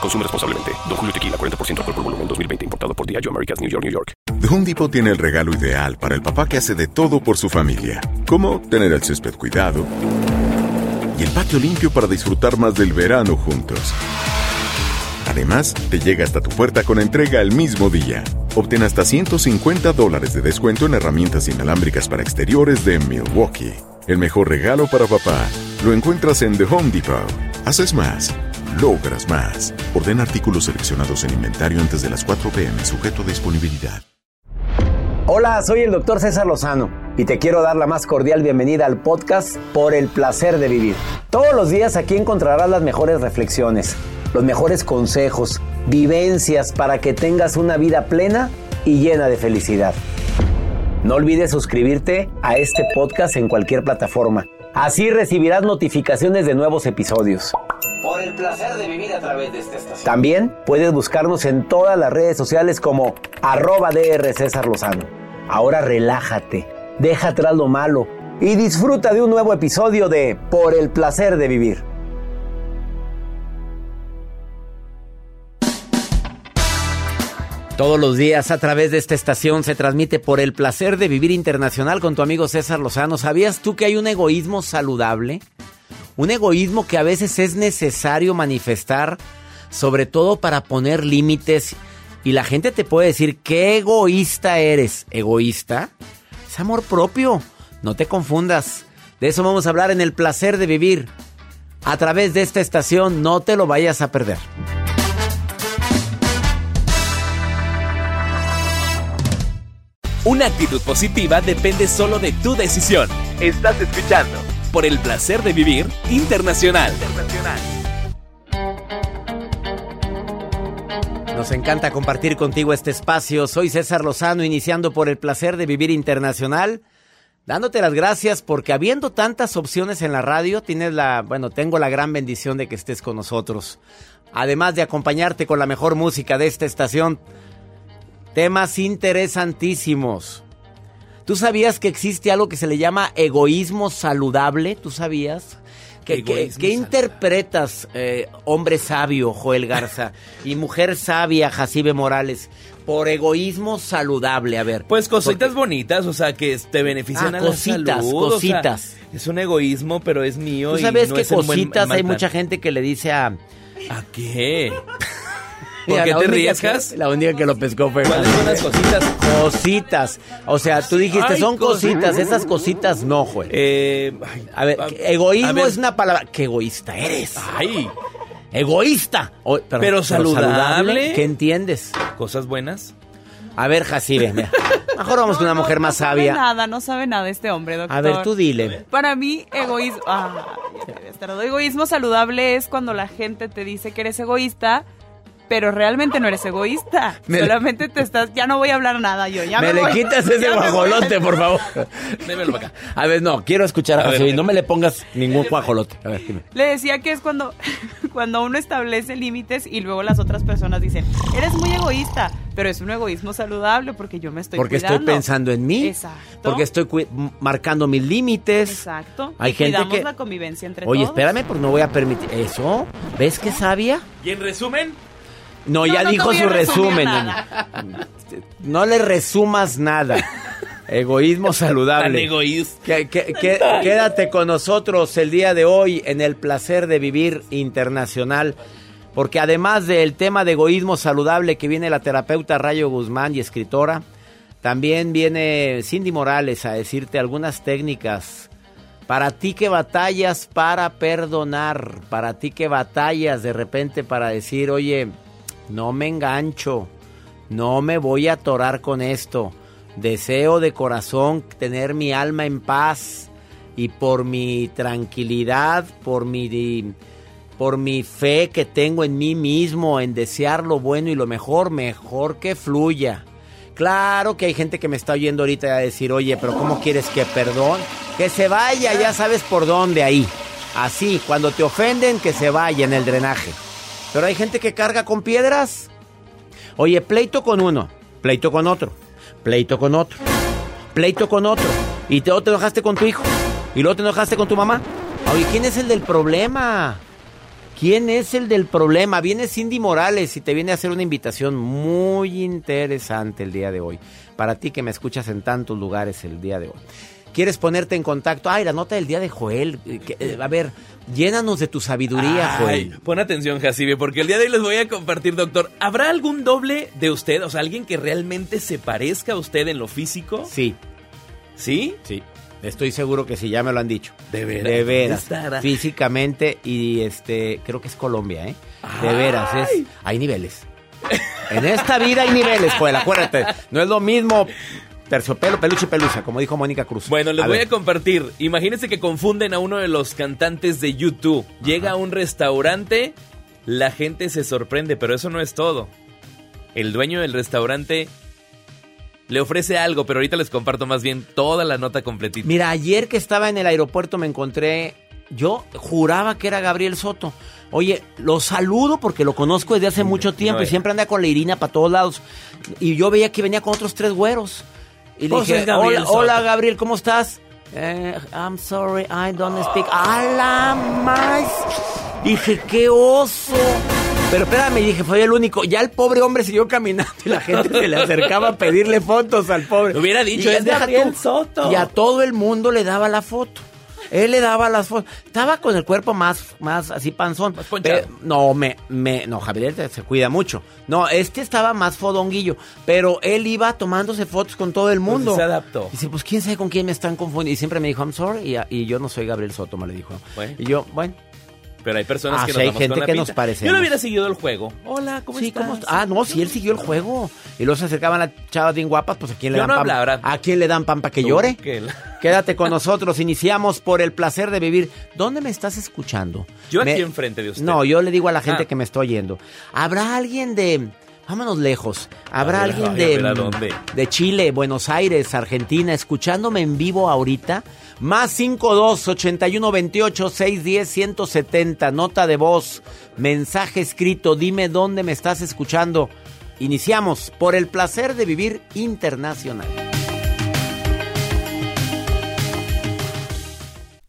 Consume responsablemente. Don Julio Tequila, 40% alcohol por volumen, 2020. Importado por Diageo Americas, New York, New York. The Home Depot tiene el regalo ideal para el papá que hace de todo por su familia. Como tener el césped cuidado y el patio limpio para disfrutar más del verano juntos. Además, te llega hasta tu puerta con entrega el mismo día. Obtén hasta 150 dólares de descuento en herramientas inalámbricas para exteriores de Milwaukee. El mejor regalo para papá lo encuentras en The Home Depot. Haces más, logras más. Orden artículos seleccionados en inventario antes de las 4 pm, sujeto a disponibilidad. Hola, soy el doctor César Lozano y te quiero dar la más cordial bienvenida al podcast Por el placer de vivir. Todos los días aquí encontrarás las mejores reflexiones, los mejores consejos, vivencias para que tengas una vida plena y llena de felicidad. No olvides suscribirte a este podcast en cualquier plataforma. Así recibirás notificaciones de nuevos episodios. Por el placer de vivir a través de esta estación. También puedes buscarnos en todas las redes sociales como arroba DR César Lozano. Ahora relájate, deja atrás lo malo y disfruta de un nuevo episodio de Por el placer de vivir. Todos los días a través de esta estación se transmite por el placer de vivir internacional con tu amigo César Lozano. ¿Sabías tú que hay un egoísmo saludable? Un egoísmo que a veces es necesario manifestar, sobre todo para poner límites. Y la gente te puede decir, qué egoísta eres. ¿Egoísta? Es amor propio. No te confundas. De eso vamos a hablar en el placer de vivir. A través de esta estación, no te lo vayas a perder. Una actitud positiva depende solo de tu decisión. Estás escuchando por el placer de vivir internacional. Nos encanta compartir contigo este espacio. Soy César Lozano, iniciando por el placer de vivir internacional. Dándote las gracias porque habiendo tantas opciones en la radio, tienes la, bueno, tengo la gran bendición de que estés con nosotros. Además de acompañarte con la mejor música de esta estación, temas interesantísimos. ¿Tú sabías que existe algo que se le llama egoísmo saludable? ¿Tú sabías? ¿Qué, qué- Egoísmo qué interpretas, eh, hombre sabio, Joel Garza, y mujer sabia, Jacibe Morales, por egoísmo saludable? A ver. Pues cositas porque- bonitas, o sea, que te benefician Ah, a la cositas, salud, o sea, cositas. es un egoísmo, pero es mío ¿Tú y sabes no que es en buen- cositas hay mucha gente que le dice a... ¿A qué? ¿Por qué te riesgas? que- la única que lo pescó fue... ¿Cuáles son las cositas? Cositas. O sea, tú dijiste, Ay, son cositas. cositas. Esas cositas no, Joel. Eh, A ver, a- egoísmo a ver. es una palabra. ¡Qué egoísta eres! Ay, ¡Egoísta! O- Pero saludable. ¿Qué entiendes? cosas buenas. A ver, Jacibe, mira. Mejor vamos con una mujer más no sabe sabia. nada, no sabe nada este hombre, doctor. A ver, tú dile. Para mí, egoísmo. Ah, ya había. Egoísmo saludable es cuando la gente te dice que eres egoísta, pero realmente no eres egoísta. Me- Solamente te estás. Ya no voy a hablar nada yo. Ya me me, le voy. quitas ese guajolote, por favor. Démelo para acá. A ver, no, quiero escuchar a, A ver. Jacibe. No me le pongas ningún guajolote. A ver, dime. Le decía que es cuando, cuando uno establece límites y luego las otras personas dicen, eres muy egoísta, pero es un egoísmo saludable porque yo me estoy Porque cuidando. estoy pensando en mí. Exacto. Porque estoy marcando mis límites. Exacto. Hay y gente cuidamos que- la convivencia entre Oye, todos. espérame, porque no voy a permitir. ¿Eso? ¿Ves qué sabia? Y en resumen, No, No, ya no dijo su resumen. nada. No le resumas nada. Egoísmo tan saludable. egoísta. Que- que- que- quédate con nosotros el día de hoy en el placer de vivir internacional. Porque además del tema de egoísmo saludable que viene la terapeuta Rayo Guzmán y escritora, También viene Cindy Morales a decirte algunas técnicas para ti que batallas para perdonar, para ti que batallas de repente para decir, oye, no me engancho, no me voy a atorar con esto, deseo de corazón tener mi alma en paz y por mi tranquilidad, por mi, por mi fe que tengo en mí mismo, en desear lo bueno y lo mejor, mejor que fluya. Claro que hay gente que me está oyendo ahorita a decir, oye, pero ¿cómo quieres que perdone? Que se vaya, ya sabes por dónde ahí. Así, cuando te ofenden, que se vaya en el drenaje. Pero hay gente que carga con piedras. Oye, pleito con uno, pleito con otro, pleito con otro, pleito con otro. Y te, te enojaste con tu hijo. Y luego te enojaste con tu mamá. Oye, ¿quién es el del problema? ¿Quién es el del problema? Viene Cindy Morales y te viene a hacer una invitación muy interesante el día de hoy. Para ti que me escuchas en tantos lugares el día de hoy. ¿Quieres ponerte en contacto? Ay, la nota del día de Joel. Eh, a ver, llénanos de tu sabiduría, Joel. Pon atención, Jacibe, porque el día de hoy les voy a compartir, doctor. ¿Habrá algún doble de usted? O sea, alguien que realmente se parezca a usted en lo físico. Sí. ¿Sí? Sí. Estoy seguro que sí, ya me lo han dicho. De veras. De veras. Físicamente y este, creo que es Colombia, ¿eh? De veras, es, hay niveles. En esta vida hay niveles, pues, acuérdate. No es lo mismo terciopelo, peluche y pelusa, como dijo Mónica Cruz. Bueno, les voy a compartir. Imagínense que confunden a uno de los cantantes de YouTube. Llega a un restaurante, la gente se sorprende, pero eso no es todo. El dueño del restaurante le ofrece algo, pero ahorita les comparto más bien toda la nota completita. Mira, ayer que estaba en el aeropuerto me encontré, yo juraba que era Gabriel Soto. Oye, lo saludo porque lo conozco desde hace mucho tiempo y siempre anda con la Irina para todos lados. Y yo veía que venía con otros tres güeros. Y le dije, hola, hola, Soto". Gabriel, ¿cómo estás? Eh, I'm sorry, I don't speak. ¡A la más! Dije, qué oso. Pero espérame, dije, fue el único. Ya el pobre hombre siguió caminando y la gente se le acercaba a pedirle fotos al pobre. Lo hubiera dicho, Y es Gabriel Soto. Y a todo el mundo le daba la foto. Él le daba las fotos. Estaba con el cuerpo más, más así panzón. Más. Pero- no, me, me, no, Javier se- cuida mucho. No, este estaba más fodonguillo. Pero él iba tomándose fotos con todo el mundo. se adaptó. Dice, pues quién sabe con quién me están confundiendo. Y siempre me dijo, I'm sorry. Y, y yo no soy Gabriel Soto, me le dijo. Bueno. Y yo, bueno. Pero hay personas Ah, que nos hay vamos gente con la que nos parecemos. Yo no hubiera seguido el juego. Hola, ¿cómo Sí, estás? ¿cómo está? Ah, no, sí, él siguió el juego. Y luego se acercaban las chavas bien guapas, pues a quién le Yo dan no pan. hablara. ¿A quién le dan pan para que llore? que la- Quédate con nosotros, iniciamos por el placer de vivir. ¿Dónde me estás escuchando? Yo aquí enfrente de usted. No, yo le digo a la gente Ah. que me está oyendo. ¿Habrá alguien de... Vámonos lejos. ¿Habrá ver, alguien de, de Chile, Buenos Aires, Argentina, escuchándome en vivo ahorita? Más 52 81 28 610 170. Nota de voz, mensaje escrito. Dime dónde me estás escuchando. Iniciamos por el placer de vivir internacional.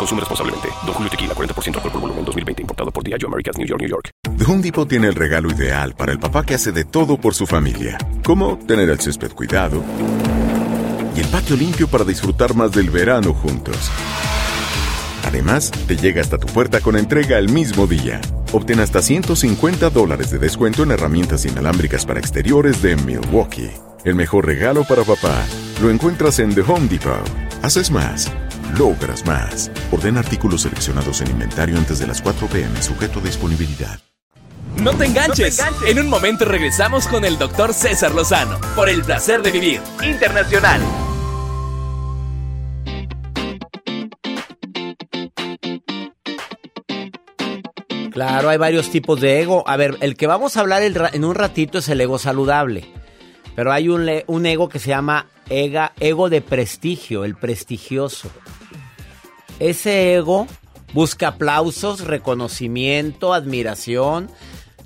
Consume responsablemente. Don Julio Tequila, 40% alcohol por volumen, 2020. Importado por Diageo Americas, New York, New York. The Home Depot tiene el regalo ideal para el papá que hace de todo por su familia, como tener el césped cuidado y el patio limpio para disfrutar más del verano juntos. Además, te llega hasta tu puerta con entrega el mismo día. Obtén hasta 150 dólares de descuento en herramientas inalámbricas para exteriores de Milwaukee. El mejor regalo para papá lo encuentras en The Home Depot. Haces más, logras más. Orden artículos seleccionados en inventario antes de las 4 pm, sujeto a disponibilidad. No te enganches. En un momento regresamos con el doctor César Lozano por el placer de vivir internacional. Claro, hay varios tipos de ego. A ver, el que vamos a hablar en un ratito es el ego saludable. Pero hay un, un ego que se llama ego de prestigio, el prestigioso. Ese ego busca aplausos, reconocimiento, admiración.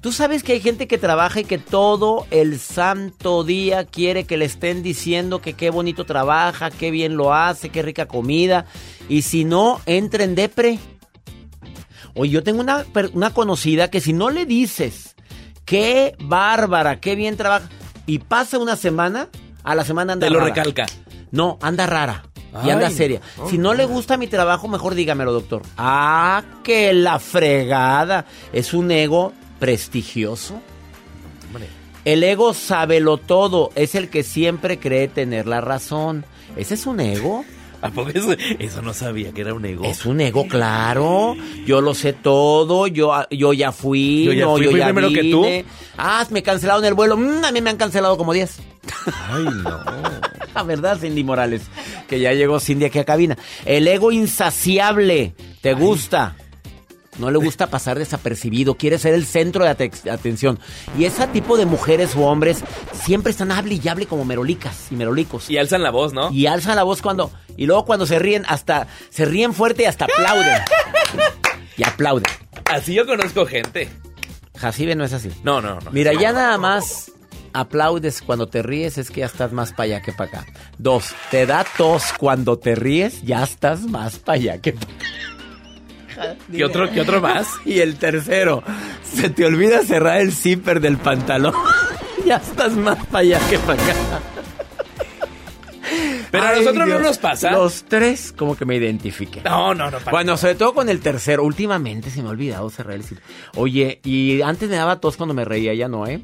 Tú sabes que hay gente que trabaja y que todo el santo día quiere que le estén diciendo que qué bonito trabaja, qué bien lo hace, qué rica comida. Y si no, entra en depre. Oye, yo tengo una, una conocida que si no le dices qué bárbara, qué bien trabaja, y pasa una semana, a la semana anda Te lo recalca. No, anda rara. Y Ay, anda seria. Si no le gusta mi trabajo, mejor dígamelo, doctor. Ah, que la fregada. Es un ego prestigioso. El ego sábelo todo. Es el que siempre cree tener la razón. ¿Ese es un ego? ¿A poco eso, eso no sabía que era un ego? Es un ego, claro. Yo lo sé todo. Yo, yo ya fui. Yo ya no, fui, yo fui ya primero que tú. Ah, me cancelaron el vuelo. Mm, a mí me han cancelado como 10. Ay, no. La verdad, Cindy Morales, que ya llegó Cindy aquí a cabina. El ego insaciable, ¿te gusta? No le gusta pasar desapercibido, quiere ser el centro de ate- atención. Y ese tipo de mujeres o hombres siempre están hable y hable como merolicas y merolicos. Y alzan la voz, ¿no? Y alzan la voz cuando... Y luego cuando se ríen, hasta... Se ríen fuerte y hasta aplauden. Y aplauden. Así yo conozco gente. Jacibe no es así. No, no, no. Mira, ya nada más aplaudes cuando te ríes, es que ya estás más para allá que para acá. Dos, te da tos cuando te ríes, ya estás más para allá que para acá. ¿Qué otro, ¿Qué otro más? Y el tercero, se te olvida cerrar el zipper del pantalón, ya estás más para allá que para acá. Pero a nosotros Dios. no nos pasa. Los tres, como que me identifique. No, no, no. para- Bueno, sobre todo con el tercero. Últimamente se me ha olvidado cerrar el zipper. Oye, y antes me daba tos cuando me reía, ya no, ¿eh?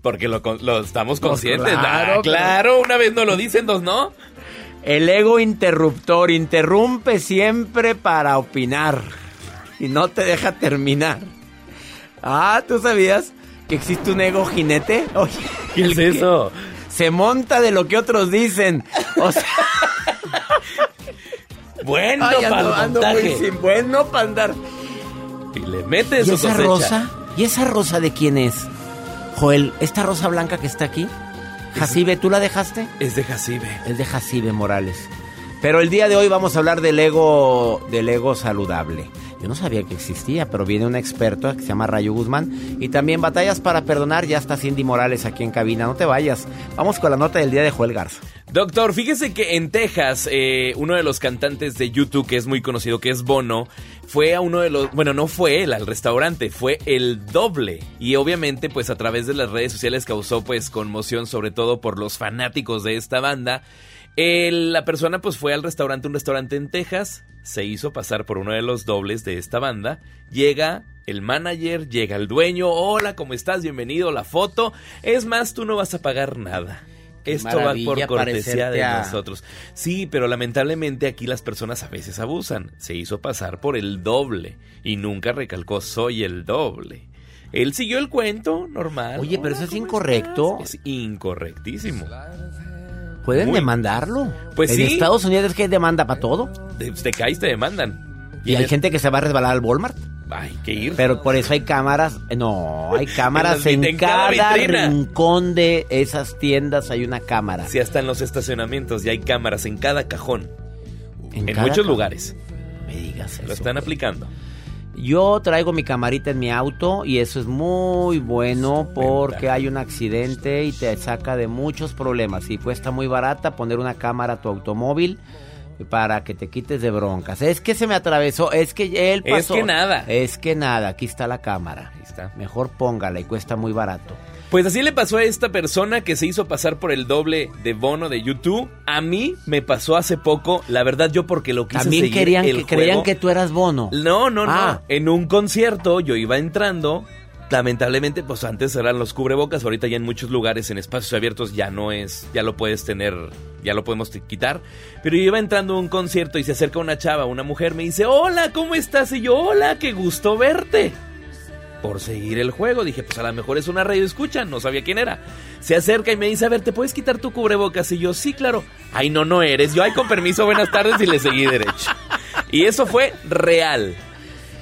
Porque lo, lo estamos conscientes. Pues claro, Ah, claro, una vez no lo dicen, dos no. El ego interruptor interrumpe siempre para opinar y no te deja terminar. Ah, ¿tú sabías que existe un ego jinete? Oye, ¿Qué es eso? se monta de lo que otros dicen. O sea, Bueno, ay, ando, ando muy bueno para andar. Y le mete ¿Y esa cosecha. rosa? ¿Y esa rosa de quién es? Joel, ¿esta rosa blanca que está aquí? Jacibe, ¿tú la dejaste? Es de Jacibe. Es de Jacibe Morales. Pero el día de hoy vamos a hablar del ego, del ego saludable. Yo no sabía que existía, pero viene un experto que se llama Rayo Guzmán. Y también Batallas para Perdonar, ya está Cindy Morales aquí en cabina. No te vayas. Vamos con la nota del día de Joel Garza. Doctor, fíjese que en Texas, eh, uno de los cantantes de YouTube que es muy conocido, que es Bono, fue a uno de los, bueno, no fue él al restaurante, fue el doble. Y obviamente, pues a través de las redes sociales causó pues conmoción, sobre todo por los fanáticos de esta banda. La persona pues fue al restaurante, un restaurante en Texas, se hizo pasar por uno de los dobles de esta banda, llega el manager, llega el dueño, hola, ¿cómo estás? Bienvenido, la foto. Es más, tú no vas a pagar nada. Qué Esto va por cortesía de a- nosotros. Sí, pero lamentablemente aquí las personas a veces abusan. Se hizo pasar por el doble y nunca recalcó soy el doble. Él siguió el cuento normal. Oye, pero eso es ¿cómo incorrecto. estás? Es incorrectísimo. ¿Pueden Muy- demandarlo? Pues en sí. Estados Unidos es que hay demanda para todo. Te, te caes, te demandan. Y hay en- gente que se va a resbalar al Walmart. Hay que ir. Pero por eso hay cámaras. No, hay cámaras en, cada rincón de esas tiendas. Hay una cámara. Si hasta en los estacionamientos ya hay cámaras en cada cajón. En, cada muchos ca- lugares. Me digas eso. Lo están aplicando. Yo traigo mi camarita en mi auto y eso es muy bueno porque hay un accidente y te saca de muchos problemas. Y cuesta muy barata poner una cámara a tu automóvil para que te quites de broncas. Es que se me atravesó, es que él Es pasó. que nada. Es que nada, aquí está la cámara. Ahí está. Mejor póngala y cuesta muy barato. Pues así le pasó a esta persona que se hizo pasar por el doble de bono de YouTube. A mí me pasó hace poco, la verdad yo porque lo quise También seguir querían el que creían que tú eras bono. No, no, no. Ah. En un concierto yo iba entrando. Lamentablemente, pues antes eran los cubrebocas, ahorita ya en muchos lugares en espacios abiertos ya no es, ya lo puedes tener, ya lo podemos quitar. Pero yo iba entrando a un concierto y se acerca una chava, una mujer, me dice, hola, ¿cómo estás? Y yo, hola, qué gusto verte. Por seguir el juego, dije, pues a lo mejor es una radio escucha, no sabía quién era. Se acerca y me dice, a ver, ¿te puedes quitar tu cubrebocas? Y yo, sí, claro. Ay, no, no eres. Yo, ay, con permiso, buenas tardes y le seguí derecho. Y eso fue real.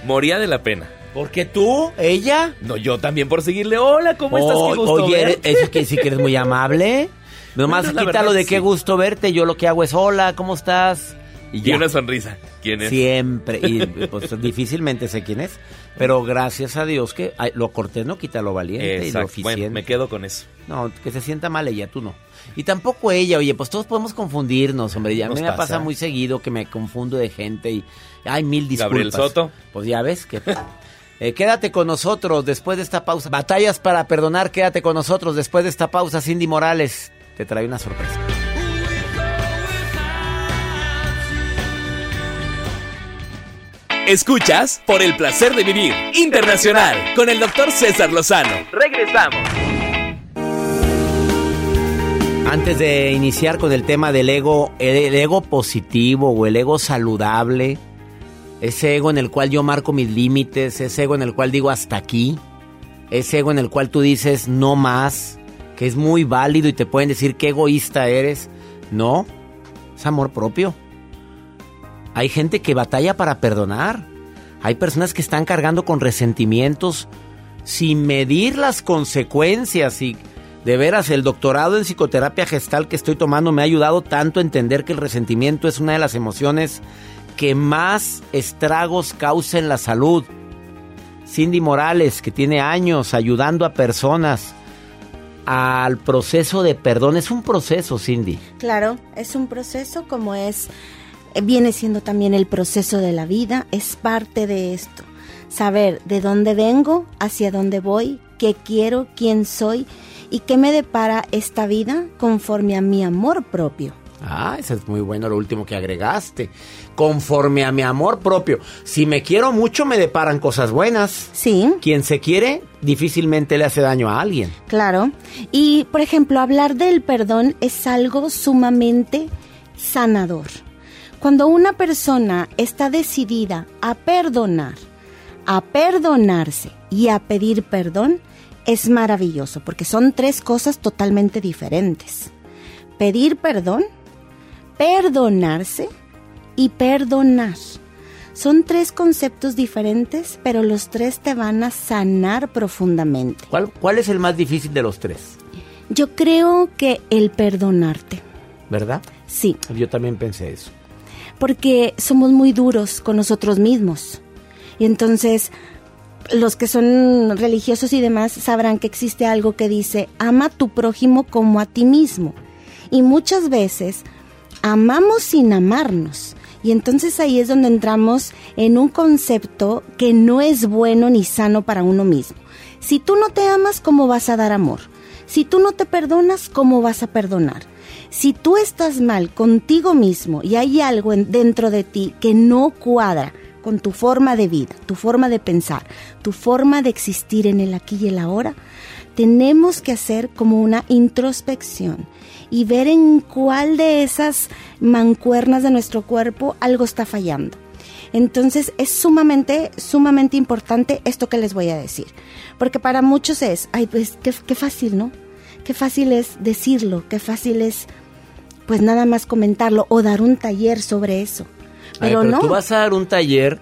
Moría de la pena. ¿Por qué tú? ¿Ella? No, yo también por seguirle. Hola, ¿cómo estás? Qué gusto oye, verte. eso que sí que eres muy amable. Nomás Bueno, quítalo verdad, de qué gusto verte. Yo lo que hago es hola, ¿cómo estás? Y Y ya. una sonrisa. ¿Quién es? Siempre. Y pues difícilmente sé quién es. Pero gracias a Dios que ay, lo cortés no quita lo valiente y lo Exacto. eficiente. Bueno, me quedo con eso. No, que se sienta mal ella, tú no. Y tampoco ella, oye, pues todos podemos confundirnos, hombre. Ya a mí me pasa. pasa. muy seguido que me confundo de gente y hay mil disculpas. Gabriel Soto. Pues ya ves que... Eh, quédate con nosotros después de esta pausa. Batallas para perdonar, quédate con nosotros después de esta pausa. Cindy Morales te trae una sorpresa. Escuchas por el placer de vivir internacional con el doctor César Lozano. Regresamos. Antes de iniciar con el tema del ego, el, ego positivo o el ego saludable, ese ego en el cual yo marco mis límites, ese ego en el cual digo hasta aquí, ese ego en el cual tú dices no más, que es muy válido y te pueden decir qué egoísta eres. No, es amor propio. Hay gente que batalla para perdonar. Hay personas que están cargando con resentimientos sin medir las consecuencias y de veras el doctorado en psicoterapia gestal que estoy tomando me ha ayudado tanto a entender que el resentimiento es una de las emociones que más estragos causa en la salud. Cindy Morales, que tiene años ayudando a personas al proceso de perdón, es un proceso, Cindy. Claro, es un proceso como es, viene siendo también el proceso de la vida, es parte de esto. Saber de dónde vengo, hacia dónde voy, qué quiero, quién soy y qué me depara esta vida conforme a mi amor propio. Ah, eso es muy bueno lo último que agregaste. Conforme a mi amor propio. Si me quiero mucho, me deparan cosas buenas. Sí, Quien se quiere, difícilmente le hace daño a alguien. claro. Y, por ejemplo, hablar del perdón es algo sumamente sanador. Cuando una persona está decidida a perdonar, a perdonarse y a pedir perdón, es maravilloso, porque son tres cosas totalmente diferentes. Pedir perdón, perdonarse y perdonar. Son tres conceptos diferentes, pero los tres te van a sanar profundamente. ¿Cuál, cuál es el más difícil de los tres? Yo creo que el perdonarte, ¿Verdad? sí, Yo también pensé eso. Porque somos muy duros con nosotros mismos. Y entonces, los que son religiosos y demás sabrán que existe algo que dice, ama a tu prójimo como a ti mismo. Y muchas veces amamos sin amarnos. Y entonces ahí es donde entramos en un concepto que no es bueno ni sano para uno mismo. Si tú no te amas, ¿cómo vas a dar amor? Si tú no te perdonas, ¿cómo vas a perdonar? Si tú estás mal contigo mismo y hay algo en- dentro de ti que no cuadra con tu forma de vida, tu forma de pensar, tu forma de existir en el aquí y el ahora, tenemos que hacer como una introspección y ver en cuál de esas mancuernas de nuestro cuerpo algo está fallando. Entonces es sumamente, sumamente importante esto que les voy a decir. Porque para muchos es, ay, pues qué fácil, ¿no? Qué fácil es decirlo, qué fácil es, pues nada más comentarlo o dar un taller sobre eso. Ay, Pero, no. tú vas a dar un taller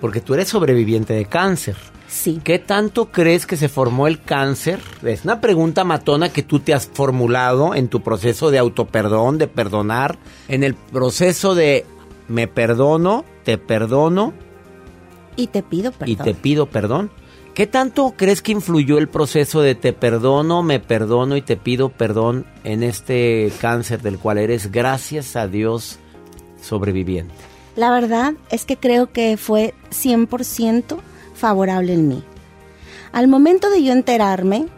porque tú eres sobreviviente de cáncer. Sí. ¿Qué tanto crees que se formó el cáncer? Es una pregunta matona que tú te has formulado en tu proceso de autoperdón, de perdonar, en el proceso de me perdono, te perdono Y te pido perdón. y te pido perdón. ¿Qué tanto crees que influyó el proceso de te perdono, me perdono y te pido perdón en este cáncer del cual eres, gracias a Dios, sobreviviente? La verdad es que creo que fue 100% favorable en mí. Al momento de yo enterarme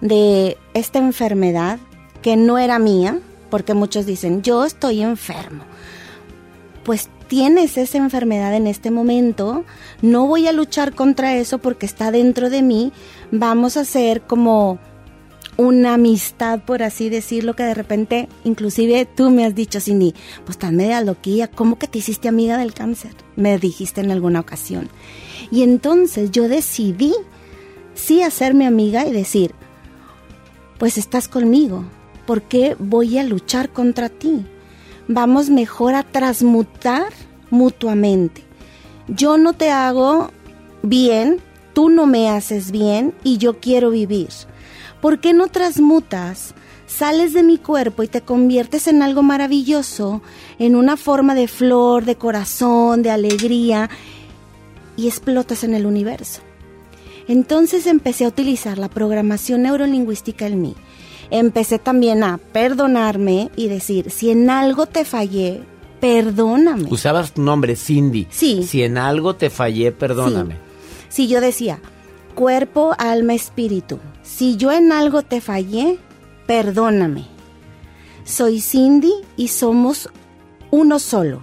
de esta enfermedad, que no era mía, porque muchos dicen, yo estoy enfermo. Pues tienes esa enfermedad en este momento, no voy a luchar contra eso porque está dentro de mí, vamos a hacer como una amistad, por así decirlo, que de repente, inclusive tú me has dicho, Cindy, pues tan media loquilla, ¿cómo que te hiciste amiga del cáncer? Me dijiste en alguna ocasión. Y entonces yo decidí sí hacerme amiga y decir, pues estás conmigo, ¿por qué voy a luchar contra ti? Vamos mejor a transmutar mutuamente. Yo no te hago bien tú no me haces bien y yo quiero vivir. ¿Por qué no transmutas? Sales de mi cuerpo y te conviertes en algo maravilloso, en una forma de flor, de corazón, de alegría, y explotas en el universo. Entonces empecé a utilizar la programación neurolingüística en mí. Empecé también a perdonarme y decir, si en algo te fallé, perdóname. Usabas tu nombre, Cindy. Sí. Si en algo te fallé, perdóname. Si yo decía, cuerpo, alma, espíritu, si yo en algo te fallé, perdóname. Soy Cindy y somos uno solo.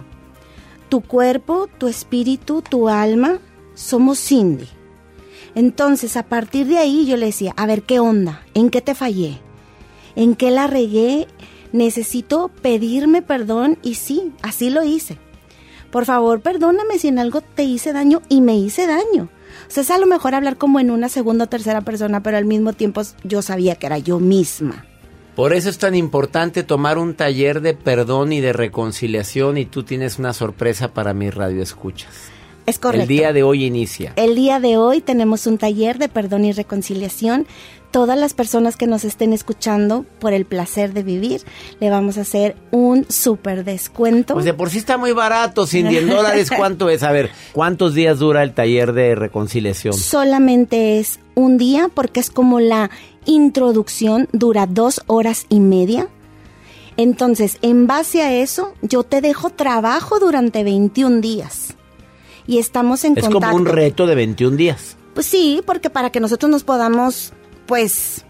Tu cuerpo, tu espíritu, tu alma, somos Cindy. Entonces, a partir de ahí yo le decía, a ver, ¿qué onda? ¿En qué te fallé? ¿En qué la regué? Necesito pedirme perdón y sí, así lo hice. Por favor, perdóname si en algo te hice daño y me hice daño. O sea, es a lo mejor hablar como en una segunda o tercera persona, pero al mismo tiempo yo sabía que era yo misma. Por eso es tan importante tomar un taller de perdón y de reconciliación y tú tienes una sorpresa para mis radioescuchas. Es correcto. El día de hoy inicia. El día de hoy tenemos un taller de perdón y reconciliación. Todas las personas que nos estén escuchando por el placer de vivir, le vamos a hacer un súper descuento. Pues de por sí está muy barato, sin 10 dólares, ¿cuánto es? A ver, ¿cuántos días dura el taller de reconciliación? Solamente es un día porque es como la introducción, dura dos horas y media. Entonces, en base a eso, yo te dejo trabajo durante 21 días. Y estamos en es contacto. como un reto de 21 días. Pues sí, porque para que nosotros nos podamos, pues,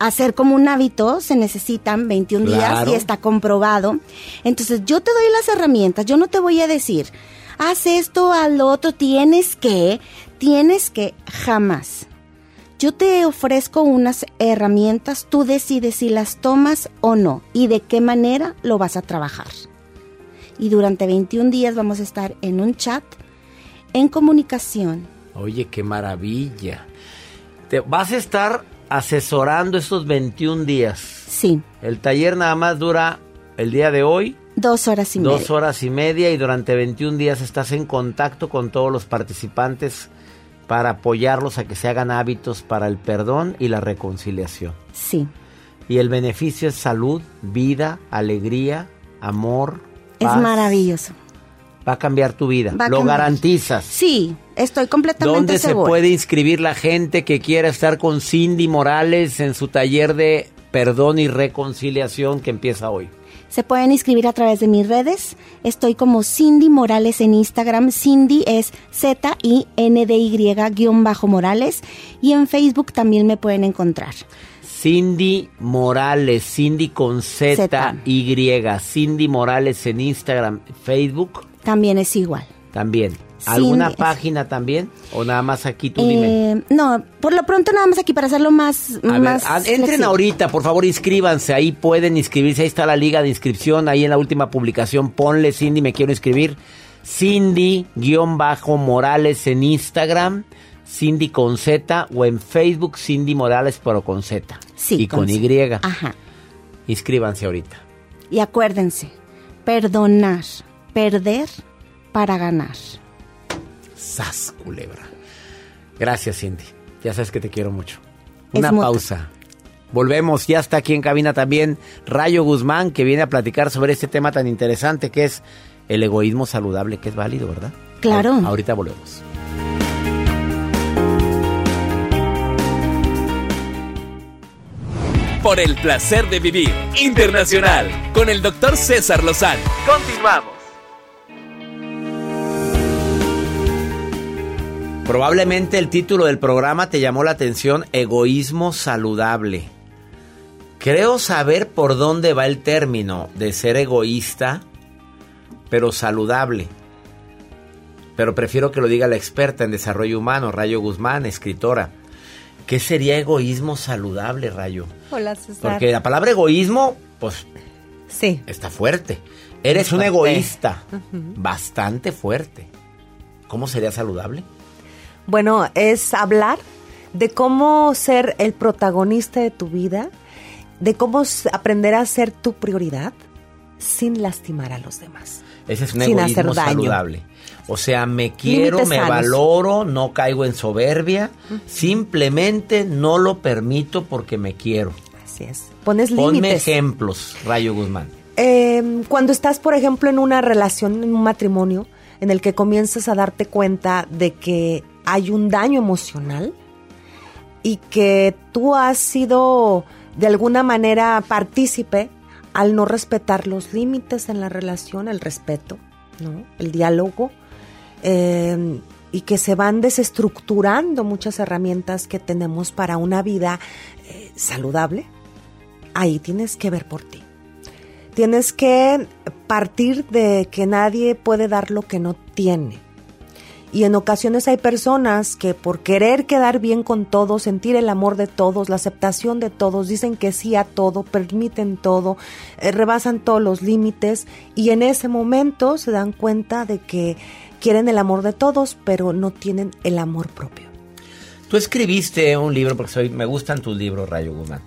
hacer como un hábito, se necesitan 21 días y está comprobado. Entonces, yo te doy las herramientas, yo no te voy a decir, haz esto, haz lo otro, tienes que, tienes que, jamás. Yo te ofrezco unas herramientas, tú decides si las tomas o no y de qué manera lo vas a trabajar. Y durante 21 días vamos a estar en un chat, en comunicación, Oye, qué maravilla. Te vas a estar asesorando estos 21 días. sí, El taller nada más dura el día de hoy, dos horas y media. dos horas y media, y durante 21 días estás en contacto con todos los participantes para apoyarlos a que se hagan hábitos para el perdón y la reconciliación. Sí, Y el beneficio es salud, vida, alegría, amor. es maravilloso. Va a cambiar tu vida. Va Lo garantizas. Sí, estoy completamente ¿Dónde se puede inscribir la gente que quiera estar con Cindy Morales en su taller de perdón y reconciliación que empieza hoy? Se pueden inscribir a través de mis redes. Estoy como Cindy Morales en Instagram. Cindy es Z-I-N-D-Y-Morales. Y en Facebook también me pueden encontrar. Cindy Morales, Cindy con Z. Y, Cindy Morales en Instagram, Facebook También es igual. también. ¿Alguna página también? ¿O nada más aquí tú dime? Eh, no, por lo pronto nada más aquí para hacerlo más... A más entren flexible. ahorita, por favor, inscríbanse. Ahí pueden inscribirse. Ahí está la liga de inscripción. Ahí en la última publicación, ponle Cindy, me quiero inscribir. Cindy-Morales en Instagram. Cindy con Z. O en Facebook, Cindy Morales, pero con Z. Sí, Y con, con Y. Ajá. Inscríbanse ahorita. Y acuérdense, perdonar, perder para ganar. Sas, culebra. Gracias, Cindy. Ya sabes que te quiero mucho. Una pausa. Volvemos, ya está aquí en cabina también Rayo Guzmán, que viene a platicar sobre este tema tan interesante que es el egoísmo saludable, que es válido, ¿verdad? Claro. Ahor- Ahorita volvemos. Por el placer de vivir internacional con el doctor César Lozano. Continuamos. Probablemente el título del programa te llamó la atención, egoísmo saludable. Creo saber por dónde va el término de ser egoísta, pero saludable. Pero prefiero que lo diga la experta en desarrollo humano, Rayo Guzmán, escritora. ¿Qué sería egoísmo saludable, Rayo? Hola, César. Porque la palabra egoísmo, pues, Sí. está fuerte. Eres un egoísta, bastante fuerte. ¿Cómo sería saludable? Bueno, es hablar de cómo ser el protagonista de tu vida, de cómo aprender a ser tu prioridad sin lastimar a los demás. Ese es un sin egoísmo hacer daño. saludable. O sea, me quiero, Límites me sanos. valoro, no caigo en soberbia, simplemente no lo permito porque me quiero. Así es. Pones Ponme límites. ejemplos, Rayo Guzmán. Eh, cuando estás, por ejemplo, en una relación, en un matrimonio, en el que comienzas a darte cuenta de que hay un daño emocional y que tú has sido de alguna manera partícipe al no respetar los límites en la relación, el respeto, ¿no? el diálogo, eh, y que se van desestructurando muchas herramientas que tenemos para una vida eh, saludable, ahí tienes que ver por ti. Tienes que partir de que nadie puede dar lo que no tiene. Y en ocasiones hay personas que por querer quedar bien con todos, sentir el amor de todos, la aceptación de todos, dicen que sí a todo, permiten todo, eh, rebasan todos los límites y en ese momento se dan cuenta de que quieren el amor de todos, pero no tienen el amor propio. Tú escribiste un libro, porque soy, me gustan tus libros, Rayo Guzmán,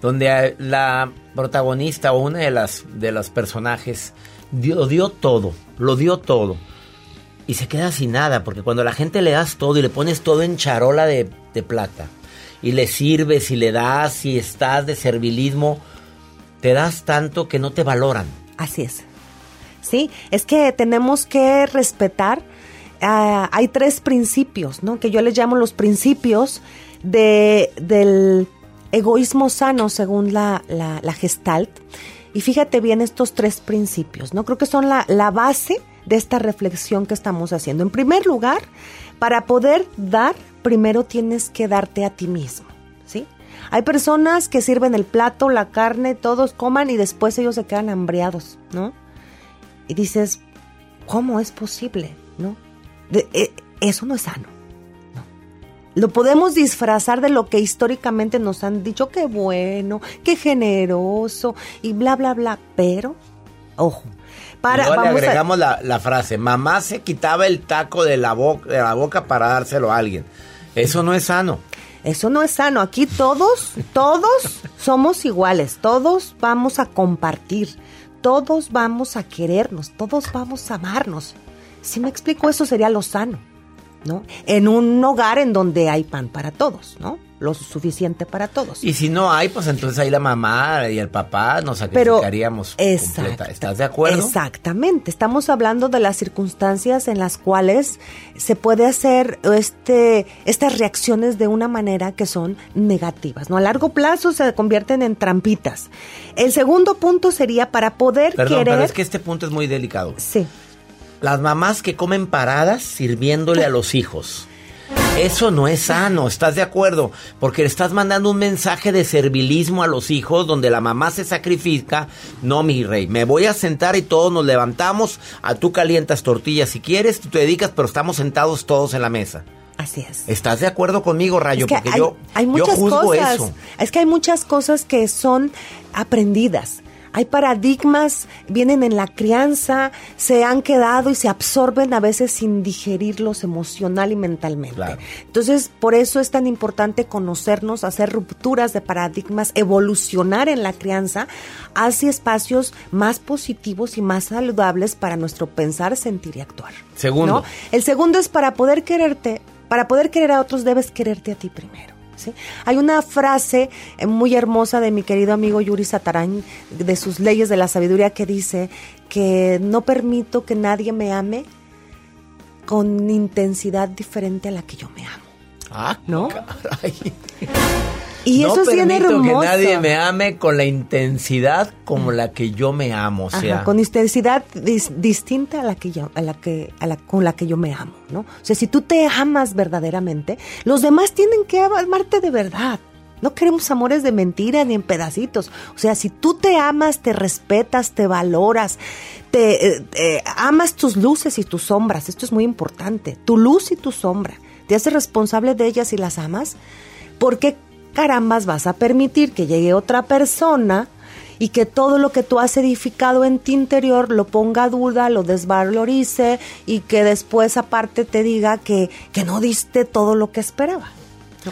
donde la protagonista o una de las, de las personajes dio, dio todo, lo dio todo. Y se queda sin nada, porque cuando la gente le das todo y le pones todo en charola de, de plata, y le sirves y le das y estás de servilismo, te das tanto que no te valoran. Así es. Sí, es que tenemos que respetar. ah, hay tres principios, ¿no? Que yo les llamo los principios de, del egoísmo sano, según la, la, la Gestalt. Y fíjate bien estos tres principios, ¿no? Creo que son la, la base de esta reflexión que estamos haciendo. En primer lugar, para poder dar, primero tienes que darte a ti mismo, ¿sí? Hay personas que sirven el plato, la carne, todos coman y después ellos se quedan hambriados, ¿no? Y dices, ¿cómo es posible? ¿No? De- eh, eso no es sano. ¿no? Lo podemos disfrazar de lo que históricamente nos han dicho, qué bueno, qué generoso y bla, bla, bla. Pero, ojo, para, y luego le vamos a- agregamos la, la frase, mamá se quitaba el taco de la, bo- de la boca para dárselo a alguien. Eso no es sano. Eso no es sano. Aquí todos, todos somos iguales. Todos vamos a compartir. Todos vamos a querernos. Todos vamos a amarnos. Si me explico, eso sería lo sano, ¿no? En un hogar en donde hay pan para todos, ¿no? Lo suficiente para todos. Y si no hay, pues entonces ahí la mamá y el papá nos Pero sacrificaríamos completa. ¿Estás de acuerdo? Exactamente. Estamos hablando de las circunstancias en las cuales se puede hacer este, estas reacciones de una manera que son negativas. ¿no? A largo plazo se convierten en trampitas. El segundo punto sería para poder Perdón, querer. pero es que este punto es muy delicado. Sí. Las mamás que comen paradas sirviéndole a los hijos. Eso no es sano, ¿estás de acuerdo? Porque le estás mandando un mensaje de servilismo a los hijos donde la mamá se sacrifica. No, mi rey, me voy a sentar y todos nos levantamos. A tú calientas tortillas si quieres, tú te dedicas, pero estamos sentados todos en la mesa. Así es. ¿Estás de acuerdo conmigo, Rayo? Es que Porque hay, yo, hay yo juzgo cosas. eso. Es que hay muchas cosas que son aprendidas. Hay paradigmas, vienen en la crianza, se han quedado y se absorben a veces sin digerirlos emocional y mentalmente. Claro. Entonces, por eso es tan importante conocernos, hacer rupturas de paradigmas, evolucionar en la crianza hacia espacios más positivos y más saludables para nuestro pensar, sentir y actuar. Segundo. ¿no? El segundo es para poder quererte, para poder querer a otros debes quererte a ti primero. ¿Sí? Hay una frase eh, muy hermosa de mi querido amigo Yuri Satarán, de sus leyes de la sabiduría, que dice que no permito que nadie me ame con intensidad diferente a la que yo me amo. Ah, ¿No? caray. Y no eso es bien permito que nadie me ame con la intensidad como la que yo me amo. O sea, Ajá, con intensidad dis- distinta a la que yo, a la que, a la, con la que yo me amo, ¿no? O sea, si tú te amas verdaderamente, los demás tienen que amarte de verdad. No queremos amores de mentira ni en pedacitos. O sea, si tú te amas, te respetas, te valoras, te eh, eh, amas tus luces y tus sombras. Esto es muy importante. Tu luz y tu sombra. Te haces responsable de ellas y las amas. ¿Por qué carambas vas a permitir que llegue otra persona y que todo lo que tú has edificado en ti interior lo ponga a duda, lo desvalorice y que después aparte te diga que, que no diste todo lo que esperaba?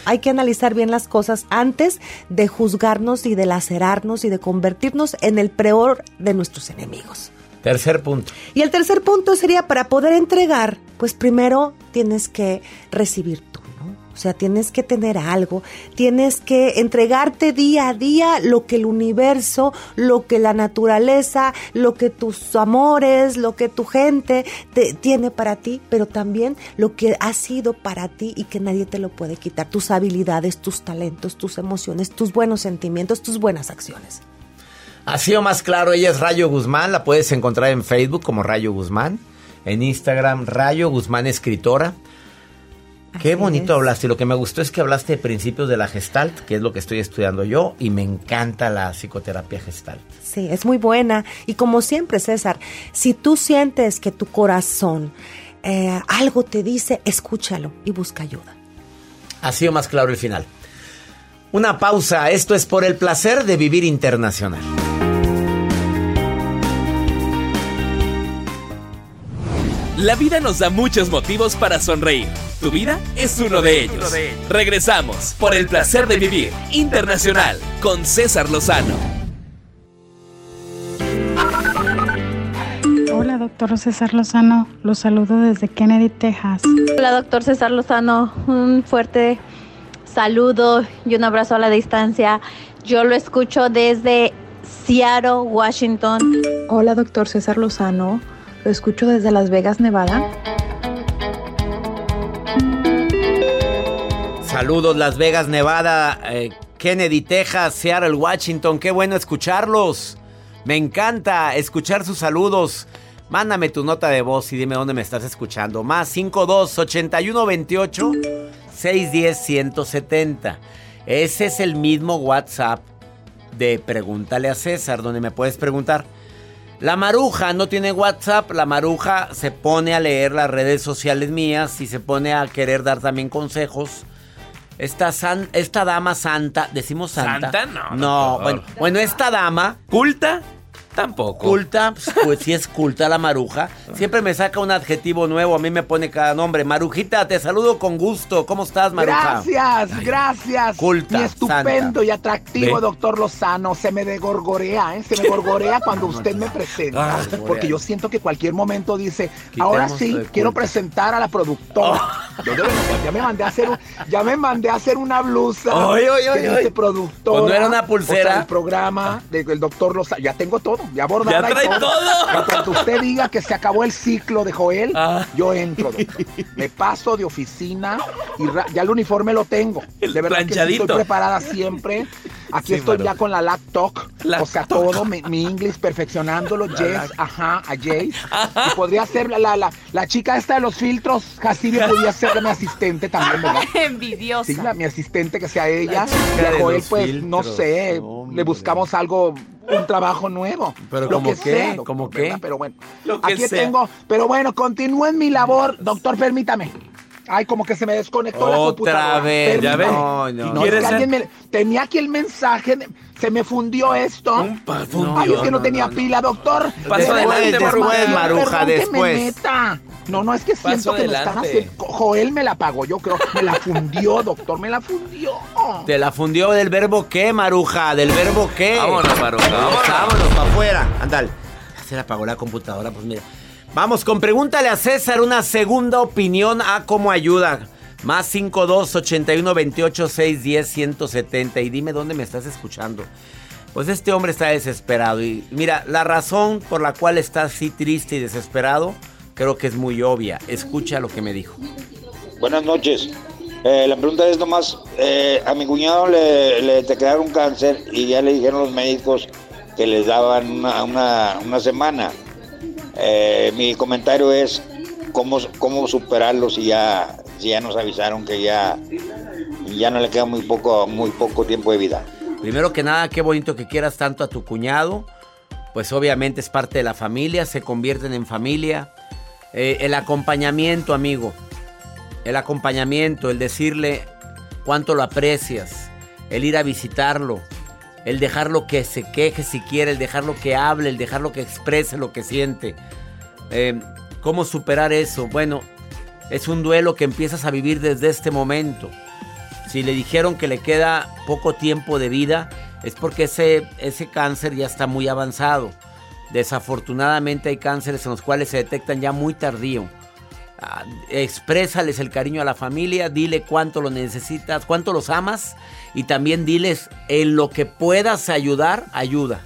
Hay que analizar bien las cosas antes de juzgarnos y de lacerarnos y de convertirnos en el peor de nuestros enemigos. Tercer punto. Y el tercer punto sería para poder entregar, pues primero tienes que recibir tú. O sea, tienes que tener algo, tienes que entregarte día a día lo que el universo, lo que la naturaleza, lo que tus amores, lo que tu gente te, tiene para ti, pero también lo que ha sido para ti y que nadie te lo puede quitar, tus habilidades, tus talentos, tus emociones, tus buenos sentimientos, tus buenas acciones. Así o más claro, ella es Rayo Guzmán, la puedes encontrar en Facebook como Rayo Guzmán, en Instagram Rayo Guzmán Escritora. Qué Así bonito es. hablaste, lo que me gustó es que hablaste de principios de la Gestalt, que es lo que estoy estudiando yo, y me encanta la psicoterapia Gestalt. Sí, es muy buena. Y como siempre, César, si tú sientes que tu corazón eh, algo te dice, escúchalo y busca ayuda. Así o más claro el final. Una pausa, esto es por el placer de vivir internacional. La vida nos da muchos motivos para sonreír. Tu vida es uno de ellos. Regresamos por el placer de vivir internacional con César Lozano. Hola, doctor César Lozano. Los saludo desde Kennedy, Texas. Hola, doctor César Lozano. Un fuerte saludo y un abrazo a la distancia. Yo lo escucho desde Seattle, Washington. Hola, doctor César Lozano. Lo escucho desde Las Vegas, Nevada. Saludos Las Vegas, Nevada, eh, Kennedy, Texas, Seattle, Washington. Qué bueno escucharlos. Me encanta escuchar sus saludos. Mándame tu nota de voz y dime dónde me estás escuchando. Más 52 81 28 610 170. Ese es el mismo WhatsApp de Pregúntale a César, donde me puedes preguntar. La maruja no tiene WhatsApp, la maruja se pone a leer las redes sociales mías y se pone a querer dar también consejos. Esta, san- esta dama santa, decimos santa. ¿Santa? No, No, bueno, bueno, esta dama. ¿Culta? Tampoco. Culta, pues, sí es culta la maruja. Siempre me saca un adjetivo nuevo, a mí me pone cada nombre. Marujita, te saludo con gusto. ¿Cómo estás, maruja? Gracias, gracias. Culta, Mi estupendo santa. y atractivo Ve. doctor Lozano. Se me degorgorea, ¿eh? Se me gorgorea cuando usted me presenta. Ah, porque yo siento que cualquier momento dice, Quitemos ahora sí, quiero culta". presentar a la productora. Yo verdad, ya me mandé a hacer, un- ya me mandé a hacer una blusa Ay, ay, ay, que ay. dice productora. Pues no era una pulsera. O sea, el programa del doctor Lozano. Ya tengo todo, ya bordada Ya y trae todo. En cuanto usted diga que se acabó el ciclo de Joel, Ah. yo entro, doctor. Me paso de oficina y ya el uniforme lo tengo. El de verdad que sí planchadito. estoy preparada siempre. Aquí Sí, estoy ya con la laptop. La o sea, todo, mi, mi inglés perfeccionándolo. Jess, ajá, a Jace. Y podría ser la, la, la, la chica esta de los filtros. Jacibe podría ser mi asistente también, ¿verdad? Envidiosa. Sí, la- mi asistente que sea ella. chica Y a de Joel, los pues, no sé, le buscamos algo, un trabajo nuevo. Pero Lo ¿cómo que qué? sea, doctor, ¿Cómo qué? ¿verdad? Pero bueno, Lo que aquí sea. tengo, pero bueno, continúen mi labor, doctor, permítame. Ay, como que se me desconectó la Otra computadora. vez, ya Permítame. ve. No, no. No, es ¿Quieres que ser- alguien me- tenía aquí el mensaje, de- se me fundió esto. Un pa- Ay, es que no, no, tenía no, no. pila, doctor. Paso De verdad, adelante, de verdad, Maruja. que me después. meta. No, no, es que Paso siento que me están adelante. haciendo... Joel me la pagó, yo creo. Me la fundió, doctor, me la fundió. Te la fundió del verbo qué, maruja, del verbo qué. Vámonos, maruja, Vámonos, vámonos. para afuera. Ándale. Ya Se le apagó la computadora, pues mira. Vamos con pregúntale a César una segunda opinión a cómo ayuda. Más 52 81 28 610 170 y dime dónde me estás escuchando. Pues este hombre está desesperado y mira, la razón por la cual está así triste y desesperado creo que es muy obvia. Escucha lo que me dijo. Buenas noches. Eh, la pregunta es nomás, eh, a mi cuñado le, le detectaron cáncer y ya le dijeron los médicos que les daban una, una, una semana. Eh, mi comentario es cómo, cómo superarlo si ya, si ya nos avisaron que ya, ya no le queda muy poco, muy poco tiempo de vida. Primero que nada, qué bonito que quieras tanto a tu cuñado. Pues obviamente es parte de la familia, se convierten en familia. Eh, el acompañamiento, amigo. El acompañamiento, el decirle cuánto lo aprecias. El ir a visitarlo. El dejarlo que se queje si quiere, el dejarlo que hable, el dejarlo que exprese lo que siente. Eh, ¿Cómo superar eso? Bueno, es un duelo que empiezas a vivir desde este momento. Si le dijeron que le queda poco tiempo de vida, es porque ese, ese cáncer ya está muy avanzado. Desafortunadamente hay cánceres en los cuales se detectan ya muy tardío. Ah, exprésales el cariño a la familia, dile cuánto lo necesitas, cuánto los amas y también diles en lo que puedas ayudar, ayuda.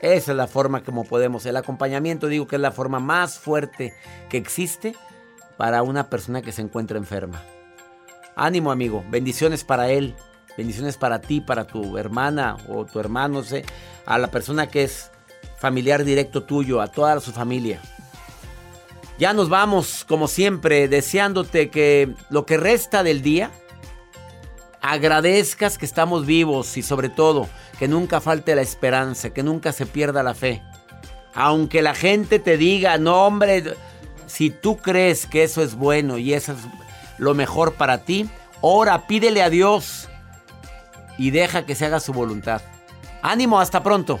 Esa es la forma como podemos. El acompañamiento digo que es la forma más fuerte que existe para una persona que se encuentra enferma. Ánimo amigo, bendiciones para él, bendiciones para ti, para tu hermana o tu hermano, sé, a la persona que es familiar directo tuyo, a toda su familia. Ya nos vamos, como siempre, deseándote que lo que resta del día, agradezcas que estamos vivos y sobre todo que nunca falte la esperanza, que nunca se pierda la fe. Aunque la gente te diga, no hombre, si tú crees que eso es bueno y eso es lo mejor para ti, ora, pídele a Dios y deja que se haga su voluntad. Ánimo, hasta pronto.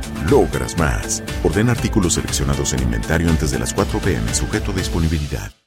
logras más. Orden artículos seleccionados en inventario antes de las 4 pm, sujeto a disponibilidad.